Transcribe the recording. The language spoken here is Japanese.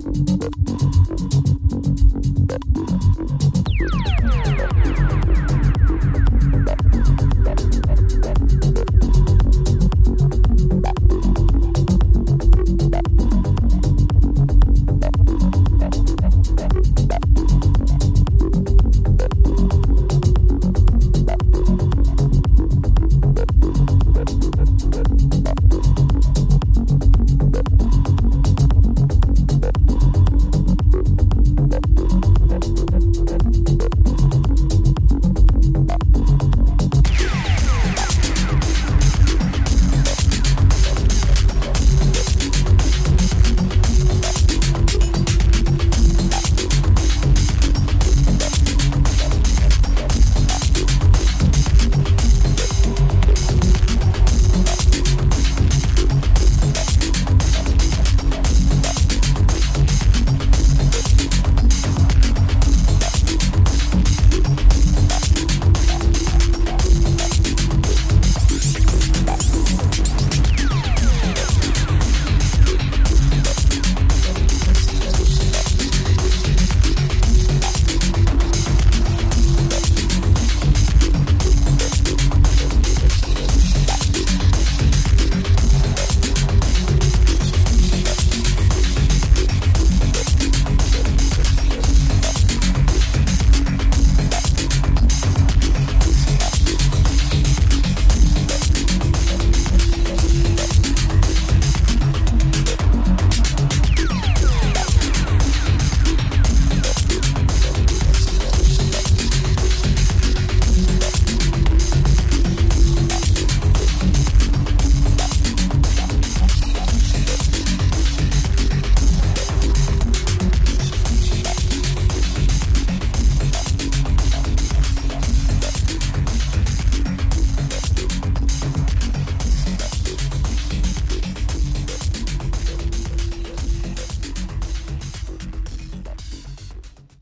フフフフ。